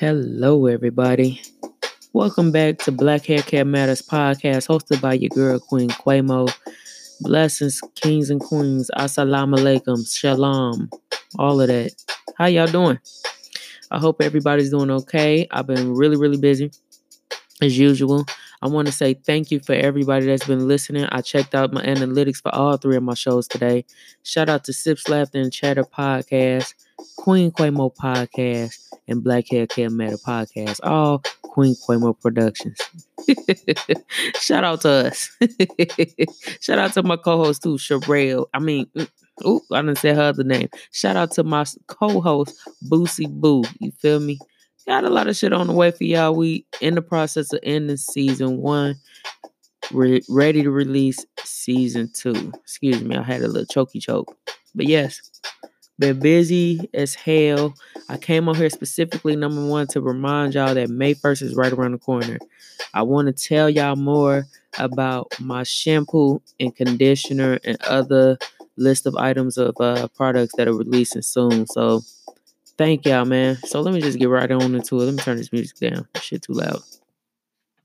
Hello, everybody. Welcome back to Black Hair Care Matters podcast, hosted by your girl Queen Quamo. Blessings, kings and queens. Assalamu alaikum, shalom, all of that. How y'all doing? I hope everybody's doing okay. I've been really, really busy as usual. I want to say thank you for everybody that's been listening. I checked out my analytics for all three of my shows today. Shout out to Sips Laughter and Chatter Podcast, Queen Quamo Podcast, and Black Hair Care Matter Podcast. All Queen Quamo Productions. Shout out to us. Shout out to my co-host too, Sherelle. I mean, oh, I didn't say her other name. Shout out to my co-host, Boosie Boo. You feel me? Got a lot of shit on the way for y'all. We in the process of ending season one. We're ready to release season two. Excuse me, I had a little chokey choke. But yes, been busy as hell. I came on here specifically, number one, to remind y'all that May 1st is right around the corner. I want to tell y'all more about my shampoo and conditioner and other list of items of uh, products that are releasing soon. So thank y'all, man. So let me just get right on into it. Let me turn this music down. Shit too loud.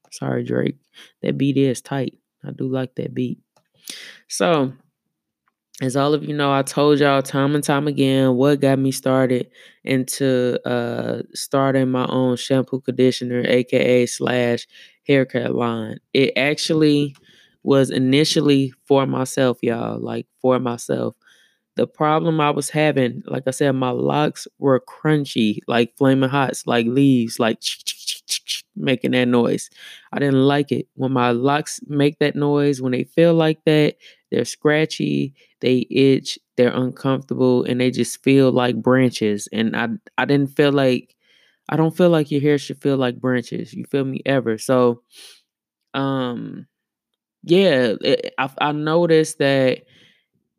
Sorry, Drake. That beat is tight. I do like that beat. So as all of you know, I told y'all time and time again what got me started into uh starting my own shampoo conditioner, aka slash haircut line. It actually was initially for myself, y'all, like for myself. The problem I was having, like I said, my locks were crunchy, like flaming hots, like leaves, like making that noise. I didn't like it. When my locks make that noise, when they feel like that, they're scratchy, they itch, they're uncomfortable, and they just feel like branches. And I I didn't feel like I don't feel like your hair should feel like branches. You feel me ever. So um yeah, it, I I noticed that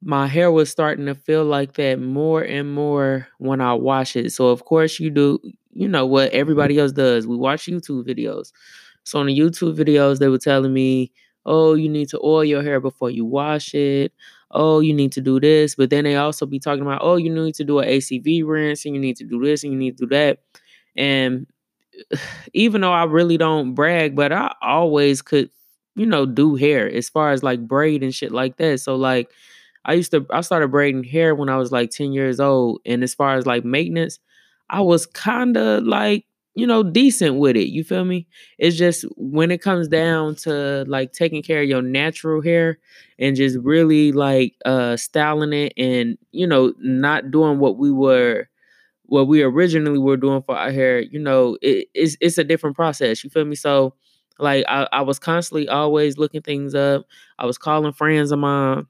my hair was starting to feel like that more and more when I wash it. So of course you do, you know what everybody else does. We watch YouTube videos. So on the YouTube videos, they were telling me, "Oh, you need to oil your hair before you wash it. Oh, you need to do this." But then they also be talking about, "Oh, you need to do an ACV rinse, and you need to do this, and you need to do that." And even though I really don't brag, but I always could, you know, do hair as far as like braid and shit like that. So like I used to I started braiding hair when I was like 10 years old. And as far as like maintenance, I was kind of like, you know, decent with it. You feel me? It's just when it comes down to like taking care of your natural hair and just really like uh styling it and, you know, not doing what we were what we originally were doing for our hair, you know, it, it's it's a different process. You feel me? So like I, I was constantly always looking things up. I was calling friends of mine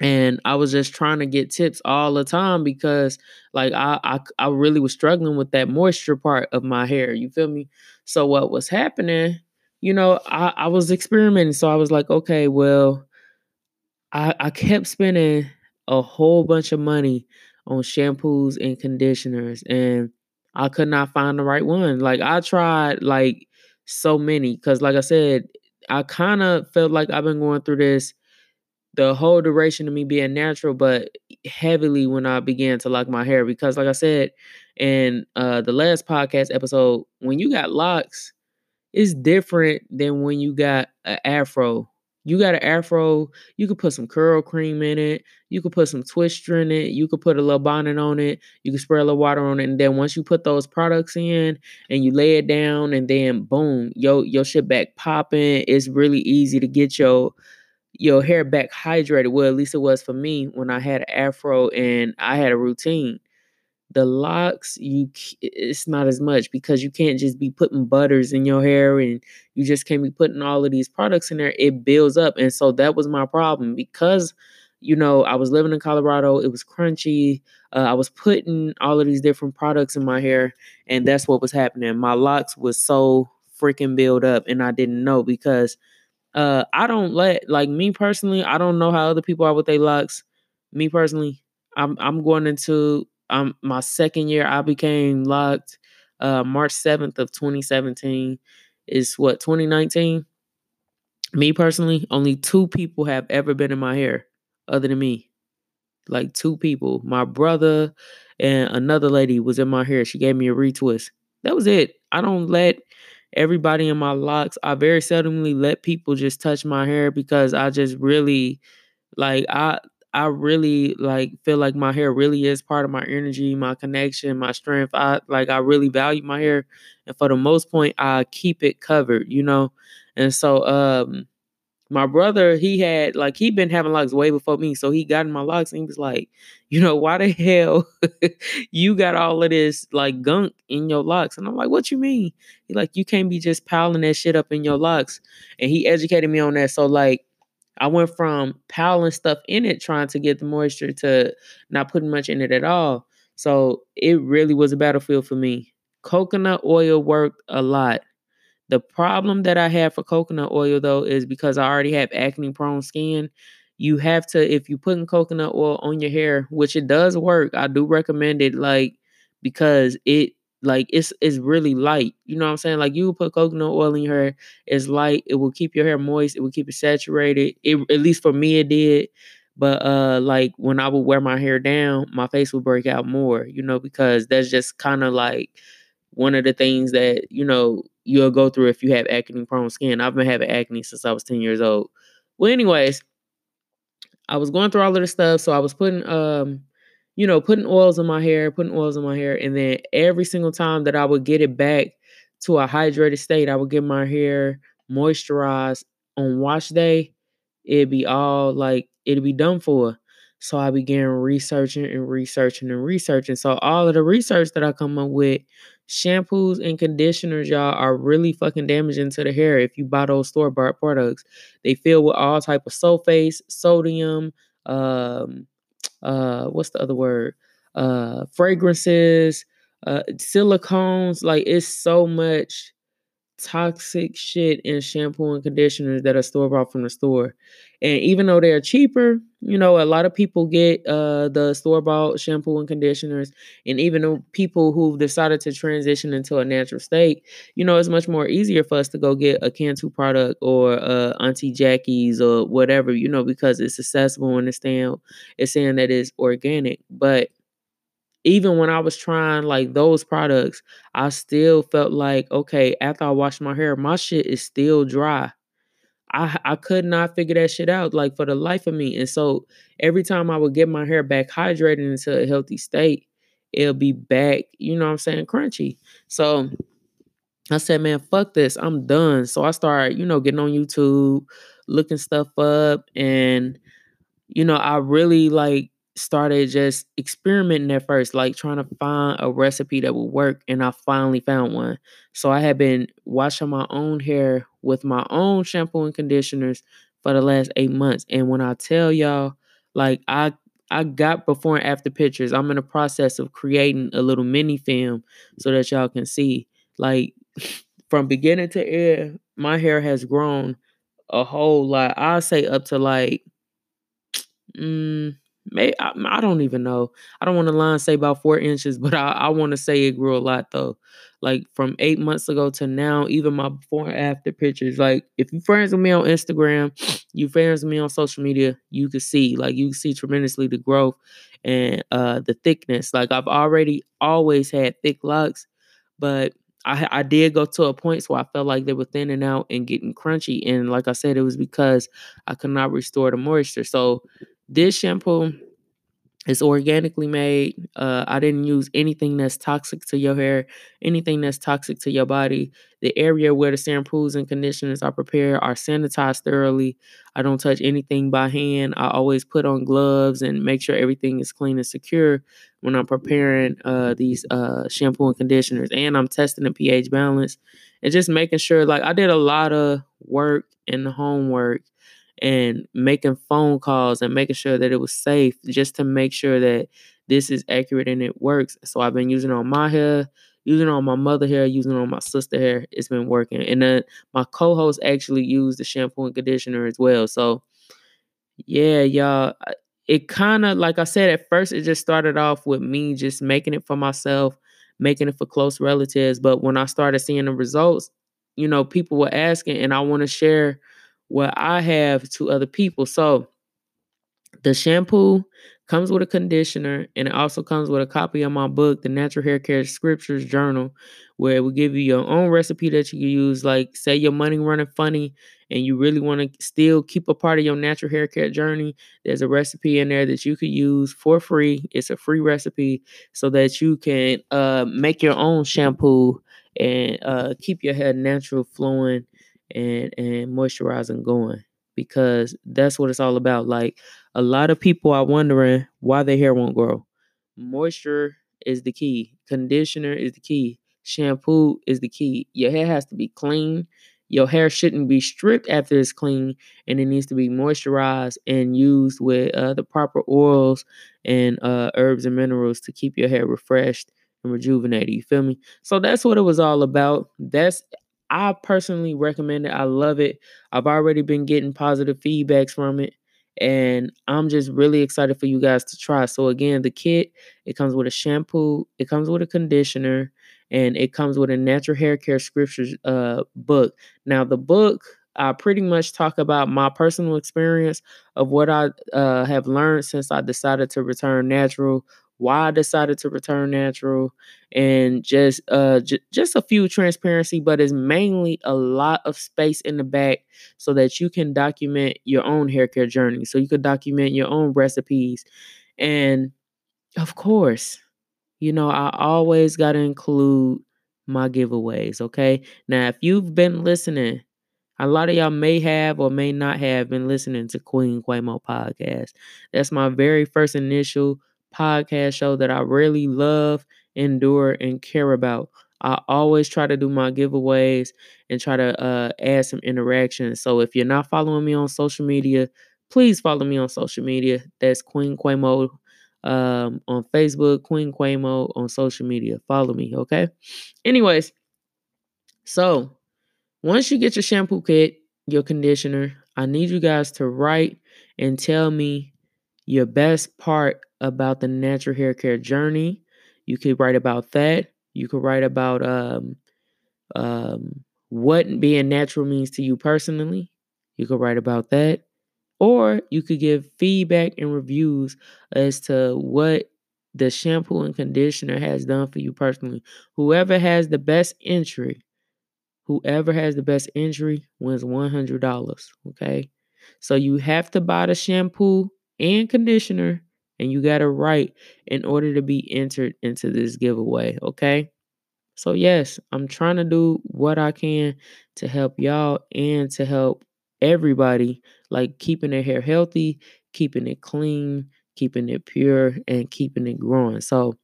and I was just trying to get tips all the time because like I, I I really was struggling with that moisture part of my hair. You feel me? So what was happening? You know, I, I was experimenting. So I was like, okay, well, I I kept spending a whole bunch of money on shampoos and conditioners, and I could not find the right one. Like I tried like so many because, like I said, I kind of felt like I've been going through this the whole duration of me being natural, but heavily when I began to lock my hair. Because, like I said in uh, the last podcast episode, when you got locks, it's different than when you got an afro. You got an afro, you could put some curl cream in it, you could put some twister in it, you could put a little bonnet on it, you could spray a little water on it, and then once you put those products in and you lay it down, and then boom, yo, your shit back popping. It's really easy to get your your hair back hydrated. Well, at least it was for me when I had an afro and I had a routine. The locks, you it's not as much because you can't just be putting butters in your hair and you just can't be putting all of these products in there. It builds up, and so that was my problem because you know I was living in Colorado. It was crunchy. Uh, I was putting all of these different products in my hair, and that's what was happening. My locks was so freaking build up, and I didn't know because uh, I don't let like me personally. I don't know how other people are with their locks. Me personally, I'm I'm going into um my second year. I became locked. Uh, March seventh of 2017 is what 2019. Me personally, only two people have ever been in my hair other than me. Like two people. My brother and another lady was in my hair. She gave me a retwist. that was it. I don't let everybody in my locks. I very seldomly let people just touch my hair because I just really like I I really like feel like my hair really is part of my energy, my connection, my strength. I like I really value my hair and for the most point I keep it covered, you know. And so um my brother, he had like he'd been having locks way before me, so he got in my locks and he was like, you know, why the hell you got all of this like gunk in your locks? And I'm like, what you mean? He like, you can't be just piling that shit up in your locks. And he educated me on that. So like I went from piling stuff in it, trying to get the moisture, to not putting much in it at all. So it really was a battlefield for me. Coconut oil worked a lot. The problem that I have for coconut oil though is because I already have acne prone skin. You have to, if you putting coconut oil on your hair, which it does work, I do recommend it like because it like it's it's really light. You know what I'm saying? Like you put coconut oil in your hair, it's light, it will keep your hair moist, it will keep it saturated. It at least for me it did. But uh like when I would wear my hair down, my face would break out more, you know, because that's just kind of like one of the things that, you know, you'll go through if you have acne prone skin. I've been having acne since I was 10 years old. Well, anyways, I was going through all of this stuff. So I was putting um, you know, putting oils in my hair, putting oils in my hair, and then every single time that I would get it back to a hydrated state, I would get my hair moisturized on wash day. It'd be all like it'd be done for. So I began researching and researching and researching. So all of the research that I come up with, shampoos and conditioners, y'all, are really fucking damaging to the hair if you buy those store bought products. They fill with all type of sulfates, sodium, um, uh, what's the other word? Uh, fragrances, uh, silicones. Like it's so much toxic shit in shampoo and conditioners that are store bought from the store. And even though they're cheaper, you know, a lot of people get uh the store bought shampoo and conditioners. And even though people who've decided to transition into a natural state, you know, it's much more easier for us to go get a Cantu product or uh Auntie Jackie's or whatever, you know, because it's accessible and it's saying it's saying that it's organic. But even when I was trying like those products, I still felt like, okay, after I wash my hair, my shit is still dry. I I could not figure that shit out, like for the life of me. And so every time I would get my hair back hydrated into a healthy state, it'll be back, you know what I'm saying, crunchy. So I said, man, fuck this. I'm done. So I started, you know, getting on YouTube, looking stuff up, and you know, I really like started just experimenting at first, like trying to find a recipe that would work, and I finally found one. So I had been washing my own hair with my own shampoo and conditioners for the last eight months. And when I tell y'all, like I I got before and after pictures. I'm in the process of creating a little mini film so that y'all can see. Like from beginning to end, my hair has grown a whole lot. I'll say up to like mm, May I, I don't even know. I don't want to lie and say about four inches, but I, I want to say it grew a lot though. Like from eight months ago to now, even my before and after pictures. Like if you friends with me on Instagram, you friends with me on social media, you can see like you can see tremendously the growth and uh the thickness. Like I've already always had thick locks, but I, I did go to a point where I felt like they were thinning out and getting crunchy. And like I said, it was because I could not restore the moisture. So this shampoo is organically made. Uh, I didn't use anything that's toxic to your hair, anything that's toxic to your body. The area where the shampoos and conditioners are prepared are sanitized thoroughly. I don't touch anything by hand. I always put on gloves and make sure everything is clean and secure when I'm preparing uh, these uh, shampoo and conditioners. And I'm testing the pH balance and just making sure, like, I did a lot of work and homework and making phone calls and making sure that it was safe just to make sure that this is accurate and it works. So I've been using on my hair, using on my mother hair, using on my sister hair. It's been working. And then my co-host actually used the shampoo and conditioner as well. So yeah, y'all, it kind of like I said at first it just started off with me just making it for myself, making it for close relatives, but when I started seeing the results, you know, people were asking and I want to share what I have to other people. So the shampoo, comes with a conditioner, and it also comes with a copy of my book, The Natural Hair Care Scriptures Journal, where it will give you your own recipe that you can use. Like, say your money running funny and you really want to still keep a part of your natural hair care journey, there's a recipe in there that you could use for free. It's a free recipe so that you can uh, make your own shampoo and uh, keep your hair natural flowing and and moisturizing going because that's what it's all about. Like a lot of people are wondering why their hair won't grow. Moisture is the key. Conditioner is the key. Shampoo is the key. Your hair has to be clean. Your hair shouldn't be stripped after it's clean, and it needs to be moisturized and used with uh, the proper oils and uh, herbs and minerals to keep your hair refreshed and rejuvenated. You feel me? So that's what it was all about. That's I personally recommend it. I love it. I've already been getting positive feedbacks from it. And I'm just really excited for you guys to try. So again, the kit, it comes with a shampoo, it comes with a conditioner, and it comes with a natural hair care scriptures uh book. Now the book I pretty much talk about my personal experience of what I uh, have learned since I decided to return natural, why I decided to return natural, and just uh j- just a few transparency, but it's mainly a lot of space in the back so that you can document your own hair care journey. So you could document your own recipes. And of course, you know, I always gotta include my giveaways. Okay. Now if you've been listening a lot of y'all may have or may not have been listening to Queen Quamo podcast. That's my very first initial podcast show that I really love, endure, and care about. I always try to do my giveaways and try to uh, add some interaction. So if you're not following me on social media, please follow me on social media. That's Queen Quamo um, on Facebook, Queen Quamo on social media. Follow me, okay? Anyways, so once you get your shampoo kit, your conditioner, I need you guys to write and tell me your best part about the natural hair care journey. You could write about that. You could write about um, um, what being natural means to you personally. You could write about that. Or you could give feedback and reviews as to what the shampoo and conditioner has done for you personally. Whoever has the best entry Whoever has the best entry wins $100. Okay. So you have to buy the shampoo and conditioner, and you got to write in order to be entered into this giveaway. Okay. So, yes, I'm trying to do what I can to help y'all and to help everybody, like keeping their hair healthy, keeping it clean, keeping it pure, and keeping it growing. So,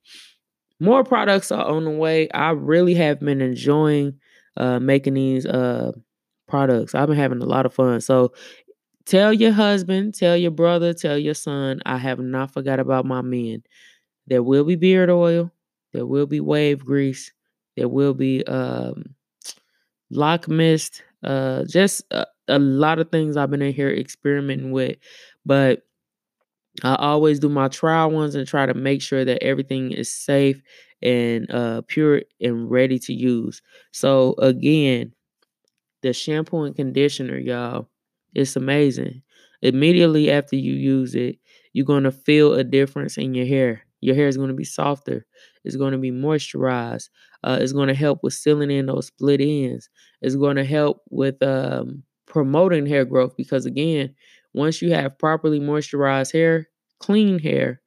more products are on the way. I really have been enjoying uh, making these uh, products. I've been having a lot of fun. So tell your husband, tell your brother, tell your son, I have not forgot about my men. There will be beard oil, there will be wave grease, there will be um, lock mist, uh, just a, a lot of things I've been in here experimenting with. But I always do my trial ones and try to make sure that everything is safe and uh, pure and ready to use. So again, the shampoo and conditioner, y'all, it's amazing. Immediately after you use it, you're gonna feel a difference in your hair. Your hair is gonna be softer. It's gonna be moisturized. Uh, it's gonna help with sealing in those split ends. It's gonna help with um, promoting hair growth because again, once you have properly moisturized hair, clean hair,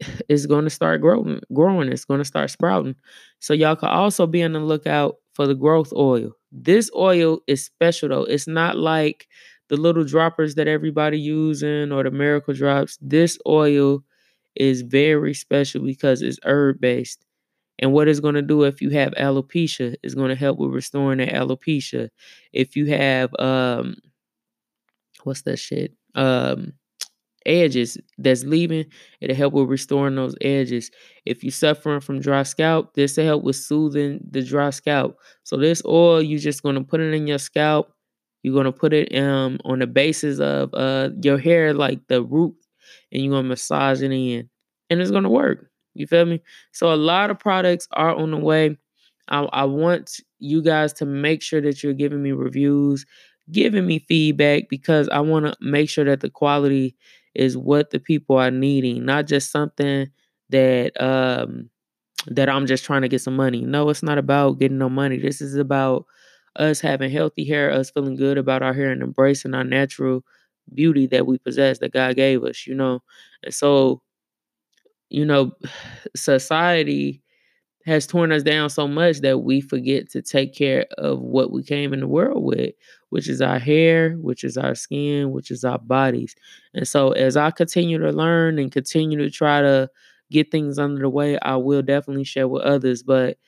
it's going to start growing, growing. It's going to start sprouting. So y'all can also be on the lookout for the growth oil. This oil is special though. It's not like the little droppers that everybody using or the miracle drops. This oil is very special because it's herb based. And what it's going to do if you have alopecia is going to help with restoring that alopecia. If you have um what's that shit? Um edges that's leaving, it'll help with restoring those edges. If you're suffering from dry scalp, this will help with soothing the dry scalp. So this oil, you're just gonna put it in your scalp. You're gonna put it um on the basis of uh your hair, like the root, and you're gonna massage it in, and it's gonna work. You feel me? So a lot of products are on the way. I, I want you guys to make sure that you're giving me reviews, giving me feedback because I want to make sure that the quality is what the people are needing, not just something that um that I'm just trying to get some money. No, it's not about getting no money. This is about us having healthy hair, us feeling good about our hair and embracing our natural beauty that we possess that God gave us, you know. And so, you know, society has torn us down so much that we forget to take care of what we came in the world with, which is our hair, which is our skin, which is our bodies. And so as I continue to learn and continue to try to get things under the way, I will definitely share with others, but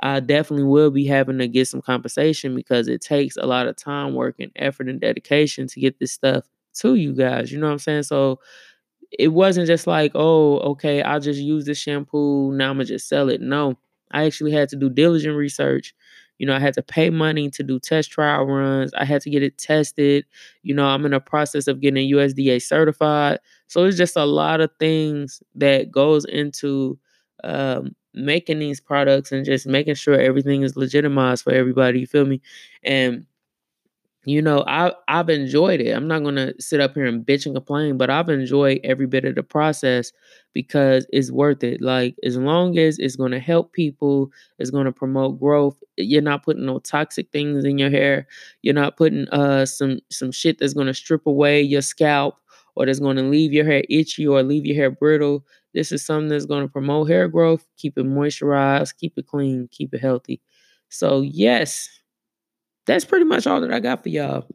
I definitely will be having to get some compensation because it takes a lot of time, work, and effort and dedication to get this stuff to you guys. You know what I'm saying? So it wasn't just like, oh, okay, I'll just use this shampoo. Now I'm gonna just sell it. No, I actually had to do diligent research. You know, I had to pay money to do test trial runs. I had to get it tested. You know, I'm in the process of getting USDA certified. So it's just a lot of things that goes into um, making these products and just making sure everything is legitimized for everybody. You feel me? And you know, I I've enjoyed it. I'm not gonna sit up here and bitch and complain, but I've enjoyed every bit of the process because it's worth it. Like as long as it's gonna help people, it's gonna promote growth. You're not putting no toxic things in your hair. You're not putting uh some some shit that's gonna strip away your scalp or that's gonna leave your hair itchy or leave your hair brittle. This is something that's gonna promote hair growth, keep it moisturized, keep it clean, keep it healthy. So yes, that's pretty much all that I got for y'all.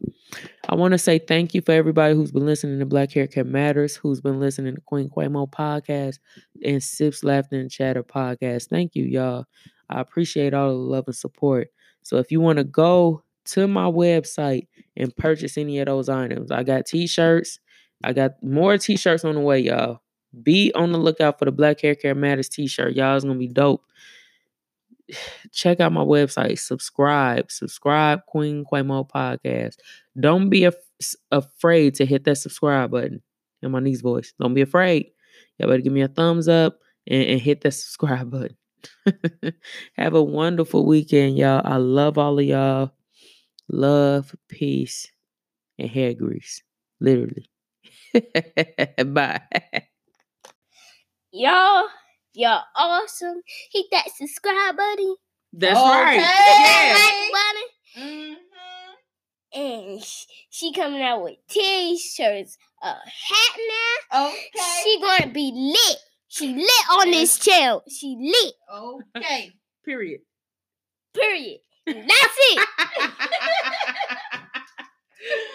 I want to say thank you for everybody who's been listening to Black Hair Care Matters, who's been listening to Queen Quamo podcast and Sips Laughter and Chatter podcast. Thank you, y'all. I appreciate all the love and support. So if you want to go to my website and purchase any of those items, I got t-shirts. I got more t-shirts on the way, y'all. Be on the lookout for the Black Hair Care Matters t-shirt. Y'all is gonna be dope check out my website, subscribe, subscribe Queen Quamo podcast. Don't be af- afraid to hit that subscribe button in my niece voice. Don't be afraid. Y'all better give me a thumbs up and, and hit that subscribe button. Have a wonderful weekend, y'all. I love all of y'all. Love, peace, and hair grease. Literally. Bye. Y'all. Y'all awesome. Hit that subscribe button. That's okay. right. Yeah. Like button. Mm-hmm. And she coming out with t-shirts, a hat now. Okay. She gonna be lit. She lit on this channel. She lit. Okay. Period. Period. That's it.